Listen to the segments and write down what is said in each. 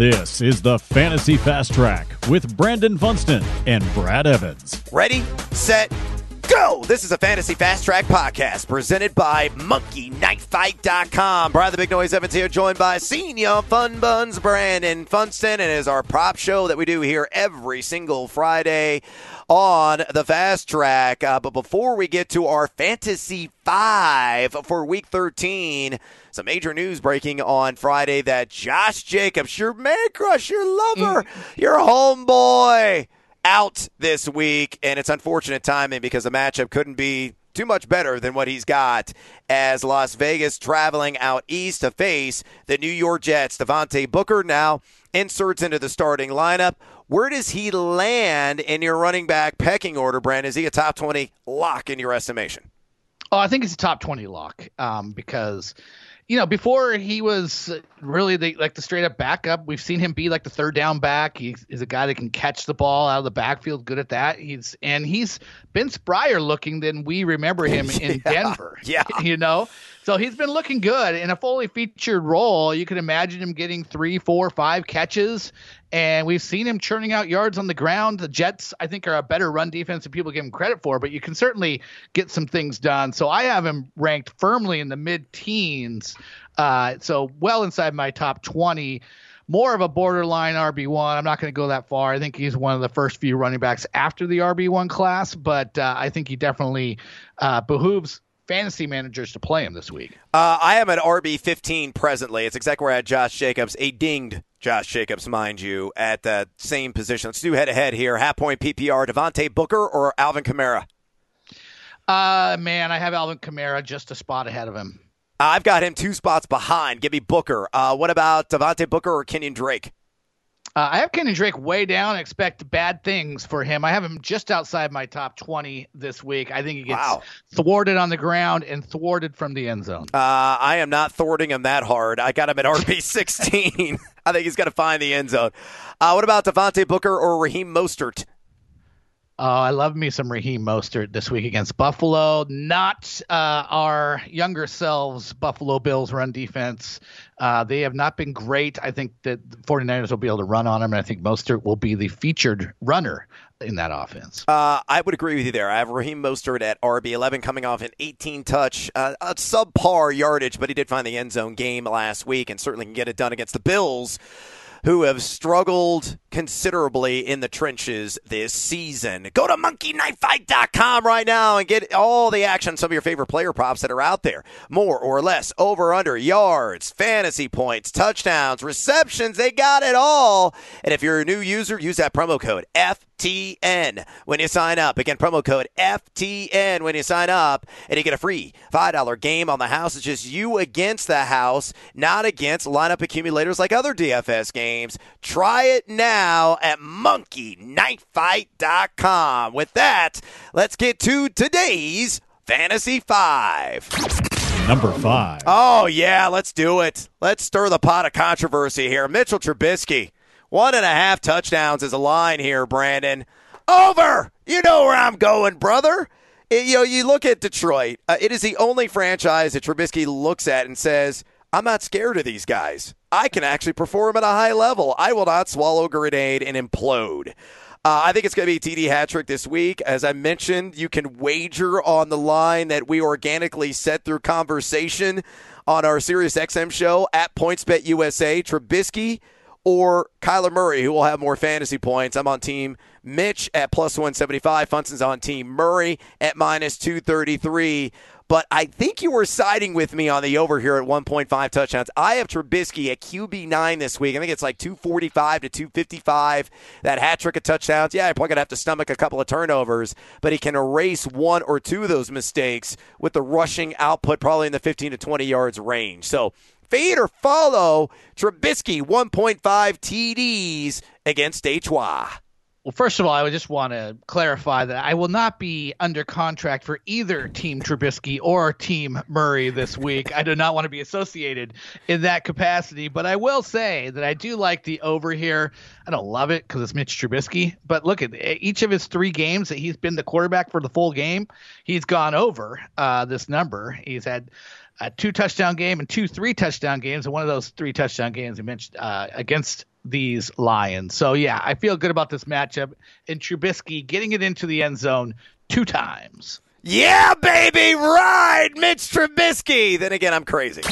This is the Fantasy Fast Track with Brandon Funston and Brad Evans. Ready, set, go! This is a Fantasy Fast Track podcast presented by MonkeyKnifeFight.com. Brian the Big Noise Evans here, joined by Senior Fun Buns Brandon Funston, and it is our prop show that we do here every single Friday on the Fast Track. Uh, but before we get to our Fantasy Five for Week 13, some major news breaking on Friday that Josh Jacobs, your man crush, your lover, your homeboy, out this week. And it's unfortunate timing because the matchup couldn't be too much better than what he's got as Las Vegas traveling out east to face the New York Jets. Devontae Booker now inserts into the starting lineup. Where does he land in your running back pecking order, Brand? Is he a top 20 lock in your estimation? Oh, I think it's a top 20 lock um, because you know, before he was really the like the straight up backup, we've seen him be like the third down back. He's, he's a guy that can catch the ball out of the backfield, good at that. He's and he's been sprier looking than we remember him in Yeah, Denver. yeah. you know, so he's been looking good in a fully featured role. You can imagine him getting three, four, five catches, and we've seen him churning out yards on the ground. The Jets, I think, are a better run defense than people give him credit for, but you can certainly get some things done. So I have him ranked firmly in the mid teens, uh, so well inside my top 20. More of a borderline RB1. I'm not going to go that far. I think he's one of the first few running backs after the RB1 class, but uh, I think he definitely uh, behooves fantasy managers to play him this week. Uh, I am at RB 15 presently. It's exactly where I had Josh Jacobs, a dinged Josh Jacobs, mind you, at that same position. Let's do head to head here. Half point PPR, Devontae Booker or Alvin Kamara? Uh, man, I have Alvin Kamara just a spot ahead of him. I've got him two spots behind. Give me Booker. Uh, what about Devontae Booker or Kenyan Drake? Uh, I have Kenyan Drake way down. I expect bad things for him. I have him just outside my top 20 this week. I think he gets Wow. thwarted on the ground and thwarted from the end zone. Uh, I am not thwarting him that hard. I got him at RB 16. I think he's going to find the end zone. Uh, what about Devontae Booker or Raheem Mostert? Oh, I love me some Raheem Mostert this week against Buffalo. Not uh, our younger selves, Buffalo Bills run defense. Uh, they have not been great. I think that the 49ers will be able to run on them, and I think Mostert will be the featured runner in that offense. Uh, I would agree with you there. I have Raheem Mostert at RB11 coming off an 18 touch, uh, a subpar yardage, but he did find the end zone game last week and certainly can get it done against the Bills, who have struggled considerably in the trenches this season. Go to monkeyknifefight.com right now and get all the action, some of your favorite player props that are out there. More or less, over, under, yards, fantasy points, touchdowns, receptions, they got it all. And if you're a new user, use that promo code FTN when you sign up. Again, promo code FTN when you sign up, and you get a free $5 game on the house. It's just you against the house, not against lineup accumulators like other DFS games. Try it now at monkeyknifefight.com. With that, let's get to today's Fantasy 5. Number five. Oh, yeah, let's do it. Let's stir the pot of controversy here. Mitchell Trubisky, one and a half touchdowns is a line here, Brandon. Over! You know where I'm going, brother. It- you know, you look at Detroit, uh, it is the only franchise that Trubisky looks at and says, I'm not scared of these guys. I can actually perform at a high level. I will not swallow grenade and implode. Uh, I think it's going to be TD hat trick this week. As I mentioned, you can wager on the line that we organically set through conversation on our Sirius XM show at PointsBet USA. Trubisky or Kyler Murray, who will have more fantasy points. I'm on team Mitch at plus 175. Funston's on team Murray at minus 233. But I think you were siding with me on the over here at 1.5 touchdowns. I have Trubisky at QB9 this week. I think it's like 245 to 255. That hat trick of touchdowns. Yeah, you're probably going to have to stomach a couple of turnovers, but he can erase one or two of those mistakes with the rushing output, probably in the 15 to 20 yards range. So fade or follow Trubisky 1.5 TDs against HY. Well, first of all, I would just want to clarify that I will not be under contract for either Team Trubisky or Team Murray this week. I do not want to be associated in that capacity, but I will say that I do like the over here. I don't love it because it's Mitch Trubisky, but look at each of his three games that he's been the quarterback for the full game. He's gone over uh, this number. He's had a two touchdown game and two three touchdown games. And one of those three touchdown games he mentioned uh, against these Lions. So yeah, I feel good about this matchup and Trubisky getting it into the end zone two times. Yeah, baby, ride Mitch Trubisky. Then again, I'm crazy.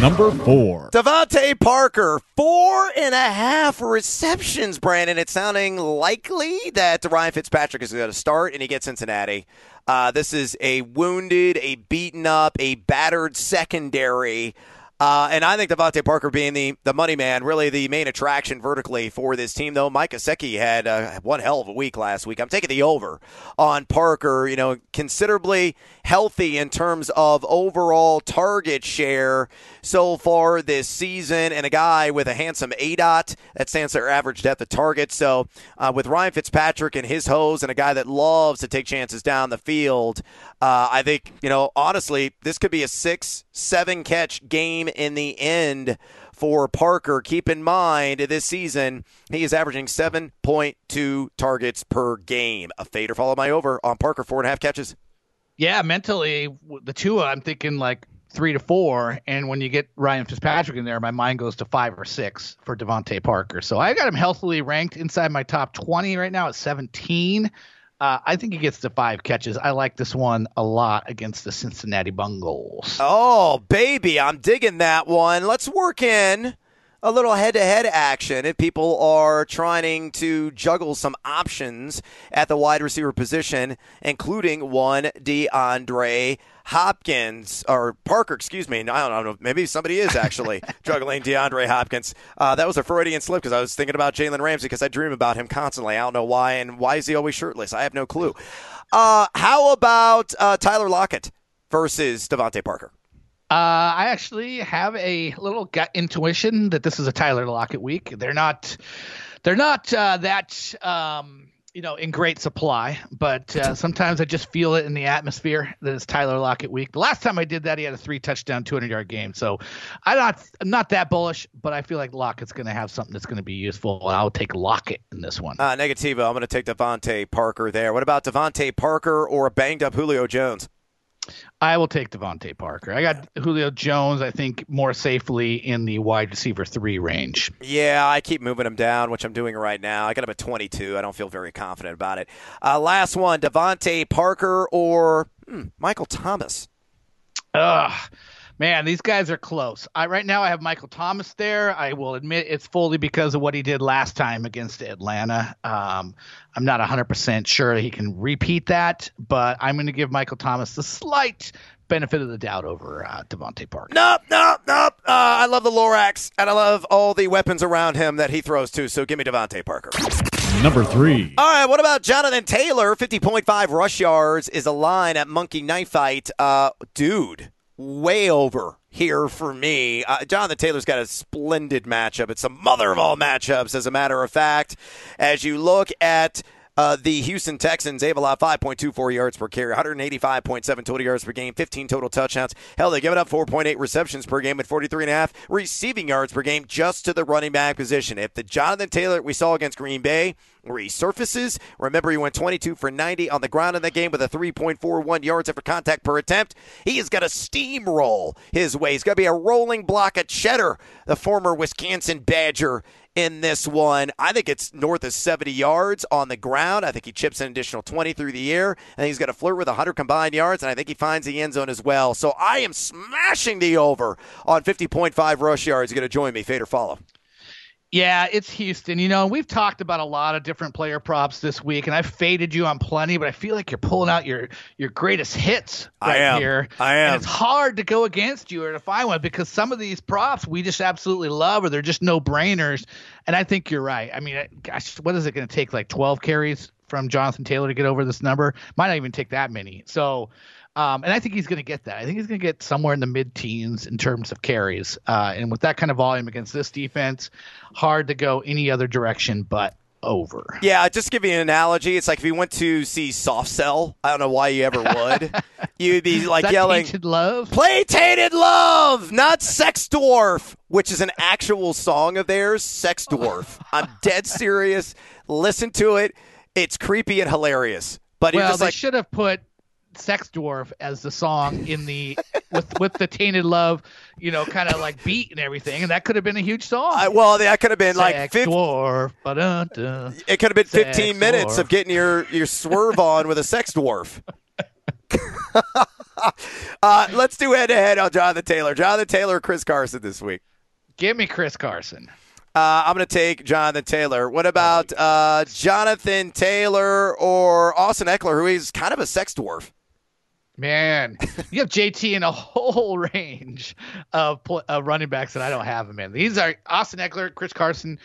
Number four. DeVante Parker, four and a half receptions, Brandon. It's sounding likely that Ryan Fitzpatrick is going to start and he gets Cincinnati. Uh, this is a wounded, a beaten up, a battered secondary. Uh, and I think DeVante Parker being the, the money man, really the main attraction vertically for this team, though. Mike Gesicki had uh, one hell of a week last week. I'm taking the over on Parker, you know, considerably healthy in terms of overall target share so far this season, and a guy with a handsome ADOT that stands for average depth of target. So uh, with Ryan Fitzpatrick and his hose and a guy that loves to take chances down the field, uh, I think, you know, honestly, this could be a six, seven catch game in the end for Parker. Keep in mind, this season, he is averaging 7.2 targets per game. A fader follow my over on Parker, four and a half catches. Yeah, mentally, the two, I'm thinking like three to four. And when you get Ryan Fitzpatrick in there, my mind goes to five or six for DeVante Parker. So I got him healthily ranked inside my top 20 right now at 17. Uh, I think he gets to five catches. I like this one a lot against the Cincinnati Bungles. Oh, baby, I'm digging that one. Let's work in a little head to head action if people are trying to juggle some options at the wide receiver position, including one DeAndre Hopkins or Parker, excuse me. I don't know. Maybe somebody is actually juggling DeAndre Hopkins. Uh, that was a Freudian slip because I was thinking about Jalen Ramsey because I dream about him constantly. I don't know why, and why is he always shirtless? I have no clue. Uh, how about uh, Tyler Lockett versus DeVante Parker? Uh, I actually have a little gut intuition that this is a Tyler Lockett week. They're not, they're not uh, that. Um, you know, in great supply, but uh, sometimes I just feel it in the atmosphere that it's Tyler Lockett week. The last time I did that, he had a three touchdown, 200 yard game. So I'm not, I'm not that bullish, but I feel like Lockett's going to have something that's going to be useful, I'll take Lockett in this one. Uh, Negativo, I'm going to take DeVante Parker there. What about DeVante Parker or a banged up Julio Jones? I will take DeVante Parker. I got Julio Jones, I think, more safely in the wide receiver three range. Yeah, I keep moving him down, which I'm doing right now. I got him at 22. I don't feel very confident about it. Uh, last one DeVante Parker or hmm, Michael Thomas? Ugh man, these guys are close. I right now I have Michael Thomas there. I will admit it's fully because of what he did last time against Atlanta. Um, I'm not 100% sure he can repeat that, but I'm going to give Michael Thomas the slight benefit of the doubt over uh, DeVante Parker. Nope, nope, nope. Uh, I love the Lorax, and I love all the weapons around him that he throws to. So give me DeVante Parker. Number three. All right, what about Jonathan Taylor? 50.5 rush yards is a line at Monkey Knife Fight. Uh, dude, way over here for me. Uh, Jonathan Taylor's got a splendid matchup. It's a mother of all matchups, as a matter of fact. As you look at uh, the Houston Texans, they've allowed 5.24 yards per carry, 185.7 total yards per game, 15 total touchdowns. Hell, they give it up 4.8 receptions per game with 43.5 receiving yards per game just to the running back position. If the Jonathan Taylor we saw against Green Bay resurfaces, remember he went 22 for 90 on the ground in that game with a 3.41 yards after contact per attempt. He has got a steamroll his way. He's going to be a rolling block of cheddar, the former Wisconsin Badger in this one. I think it's north of 70 yards on the ground. I think he chips an additional 20 through the air. and he's got to flirt with 100 combined yards, and I think he finds the end zone as well. So I am smashing the over on 50.5 rush yards. You're going to join me, fade or follow. Yeah, it's Houston. You know, we've talked about a lot of different player props this week, and I've faded you on plenty, but I feel like you're pulling out your your greatest hits right I am. here. I am. And it's hard to go against you or to find one because some of these props we just absolutely love, or they're just no brainers. And I think you're right. I mean, gosh, what is it going to take? Like 12 carries from Jonathan Taylor to get over this number? Might not even take that many. So um, and I think he's going to get that. I think he's going to get somewhere in the mid teens in terms of carries. Uh, and with that kind of volume against this defense, hard to go any other direction but over. Yeah, just give you an analogy. It's like if you went to see Soft Cell. I don't know why you ever would. You'd be like yelling, "Tainted Love." Play "Tainted Love," not "Sex Dwarf," which is an actual song of theirs. "Sex Dwarf." I'm dead serious. Listen to it. It's creepy and hilarious. But well, just they like should have put sex dwarf as the song in the with with the tainted love you know kind of like beat and everything and that could have been a huge song I, well, that could have been like sex 15, dwarf it could have been 15 minutes dwarf. of getting your your swerve on with a sex dwarf. uh, let's do head to head on Jonathan Taylor. Jonathan Taylor, or Chris Carson this week. give me chris carson Uh, I'm going to take Jonathan Taylor. What about uh, Jonathan Taylor or Austin Ekeler, who is kind of a sex dwarf? Man, you have JT in a whole range of, pl- of running backs, that I don't have him in. These are Austin Ekeler, Chris Carson,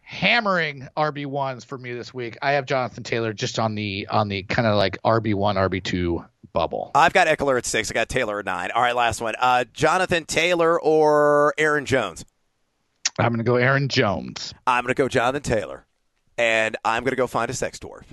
hammering RB ones for me this week. I have Jonathan Taylor just on the on the kind of like RB one, RB two bubble. I've got Ekeler at six. I got Taylor at nine. All right, last one. Uh, Jonathan Taylor or Aaron Jones? I'm gonna go Aaron Jones. I'm going to go Jonathan Taylor, and I'm going to go find a sex dwarf.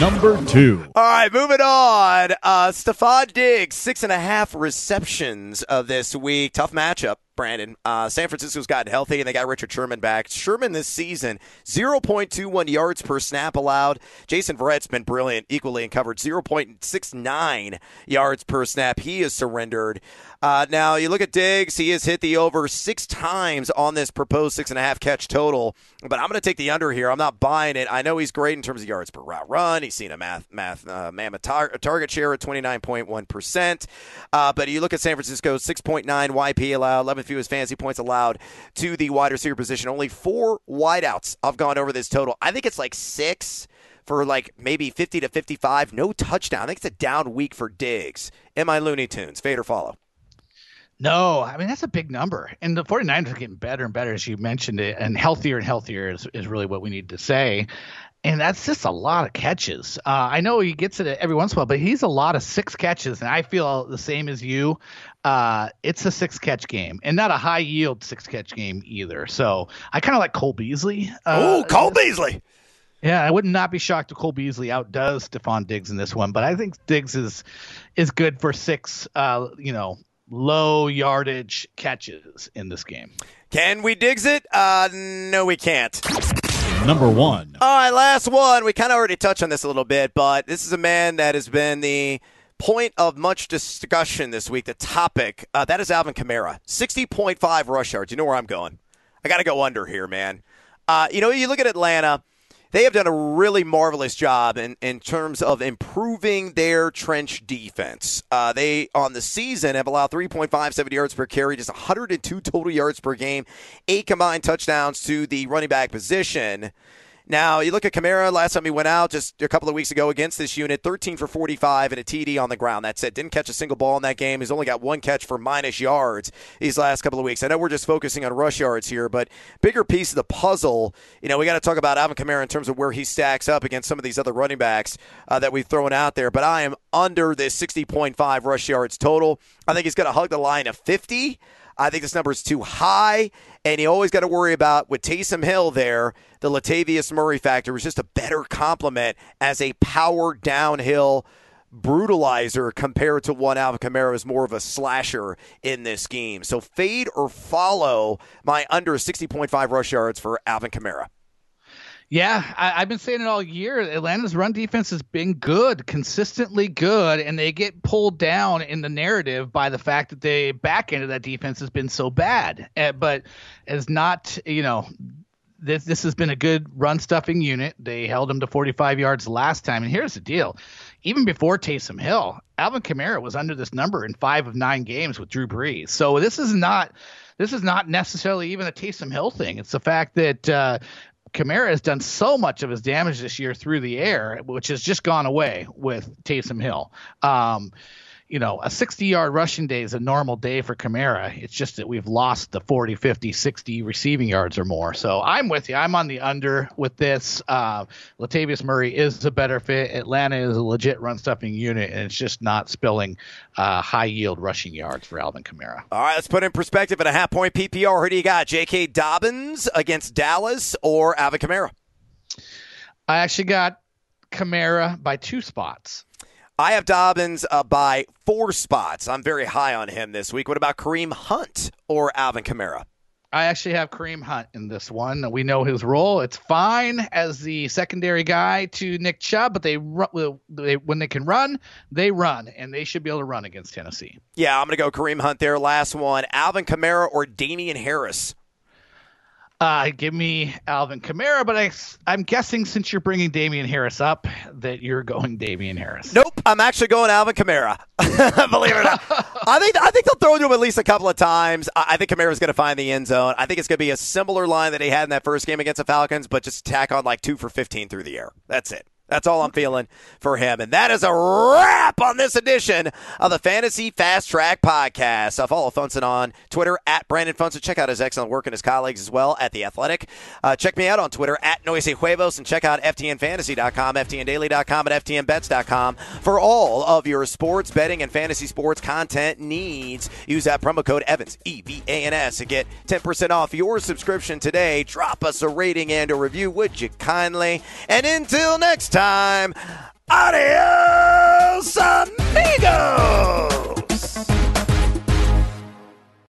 Number two. All right, moving on. Uh, Stefon Diggs, six and a half receptions uh, this week. Tough matchup, Brandon. Uh, San Francisco's gotten healthy, and they got Richard Sherman back. Sherman this season, 0.21 yards per snap allowed. Jason Verrett's been brilliant, equally and covered 0.69 yards per snap. He has surrendered. Uh, now, you look at Diggs, he has hit the over six times on this proposed six and a half catch total, but I'm going to take the under here. I'm not buying it. I know he's great in terms of yards per route run. He's seen a math, math, uh, mammoth tar- target share at 29.1%. Uh, but you look at San Francisco, 6.9 YP allowed, 11 fewest fantasy points allowed to the wide receiver position. Only four wideouts have gone over this total. I think it's like six for like maybe 50 to 55. No touchdown. I think it's a down week for Diggs. Am I Looney Tunes? Fade or follow? No, I mean that's a big number. And the 49ers are getting better and better as you mentioned it and healthier and healthier is, is really what we need to say. And that's just a lot of catches. Uh, I know he gets it every once in a while, but he's a lot of six catches, and I feel the same as you. Uh, it's a six catch game, and not a high yield six catch game either. So I kind of like Cole Beasley. Uh, oh, Cole Beasley. yeah, I would not be shocked if Cole Beasley outdoes Stefon Diggs in this one, but I think Diggs is is good for six, uh, you know, low yardage catches in this game. Can we Diggs it? Uh, no, we can't. Number one. All right, last one. We kind of already touched on this a little bit, but this is a man that has been the point of much discussion this week. The topic uh, that is Alvin Kamara, sixty point five rush yards. You know where I'm going? I got to go under here, man. Uh, you know, you look at Atlanta. They have done a really marvelous job in, in terms of improving their trench defense. Uh, they, on the season, have allowed 3.57 yards per carry, just 102 total yards per game, eight combined touchdowns to the running back position. Now, you look at Kamara, last time he went out just a couple of weeks ago against this unit, 13 for 45 and a TD on the ground. That's it. Didn't catch a single ball in that game. He's only got one catch for minus yards these last couple of weeks. I know we're just focusing on rush yards here, but bigger piece of the puzzle, you know, we got to talk about Alvin Kamara in terms of where he stacks up against some of these other running backs uh, that we've thrown out there. But I am under this 60.5 rush yards total. I think he's going to hug the line of 50. I think this number is too high, and you always got to worry about with Taysom Hill there. The Latavius Murray factor is just a better complement as a power downhill brutalizer compared to one Alvin Kamara is more of a slasher in this game. So fade or follow my under 60.5 rush yards for Alvin Kamara. Yeah, I, I've been saying it all year. Atlanta's run defense has been good, consistently good, and they get pulled down in the narrative by the fact that the back end of that defense has been so bad. Uh, but it's not, you know, this this has been a good run stuffing unit. They held them to 45 yards last time, and here's the deal: even before Taysom Hill, Alvin Kamara was under this number in five of nine games with Drew Brees. So this is not this is not necessarily even a Taysom Hill thing. It's the fact that uh, Kamara has done so much of his damage this year through the air, which has just gone away with Taysom Hill. Um, you know, a 60 yard rushing day is a normal day for Kamara. It's just that we've lost the 40, 50, 60 receiving yards or more. So I'm with you. I'm on the under with this. Uh, Latavius Murray is a better fit. Atlanta is a legit run stuffing unit, and it's just not spilling uh, high yield rushing yards for Alvin Kamara. All right, let's put it in perspective at a half point PPR. Who do you got? J.K. Dobbins against Dallas or Alvin Kamara? I actually got Kamara by two spots. I have Dobbins uh, by four spots. I'm very high on him this week. What about Kareem Hunt or Alvin Kamara? I actually have Kareem Hunt in this one. We know his role. It's fine as the secondary guy to Nick Chubb, but they, they when they can run, they run, and they should be able to run against Tennessee. Yeah, I'm going to go Kareem Hunt there. Last one, Alvin Kamara or Damien Harris. Uh, give me Alvin Kamara, but I, I'm guessing since you're bringing Damien Harris up, that you're going Damien Harris. Nope, I'm actually going Alvin Kamara. Believe it or not, I think I think they'll throw to him at least a couple of times. I think Kamara's going to find the end zone. I think it's going to be a similar line that he had in that first game against the Falcons, but just tack on like two for 15 through the air. That's it. That's all I'm feeling for him. And that is a wrap on this edition of the Fantasy Fast Track Podcast. Uh, follow Funston on Twitter at Brandon Funston. Check out his excellent work and his colleagues as well at The Athletic. Uh, check me out on Twitter at Noisy Huevos and check out FTNFantasy.com, FTNDaily.com, and FTNBets.com for all of your sports betting and fantasy sports content needs. Use that promo code Evans, E V A N S, to get 10% off your subscription today. Drop us a rating and a review, would you kindly? And until next time, time. Adios, amigos!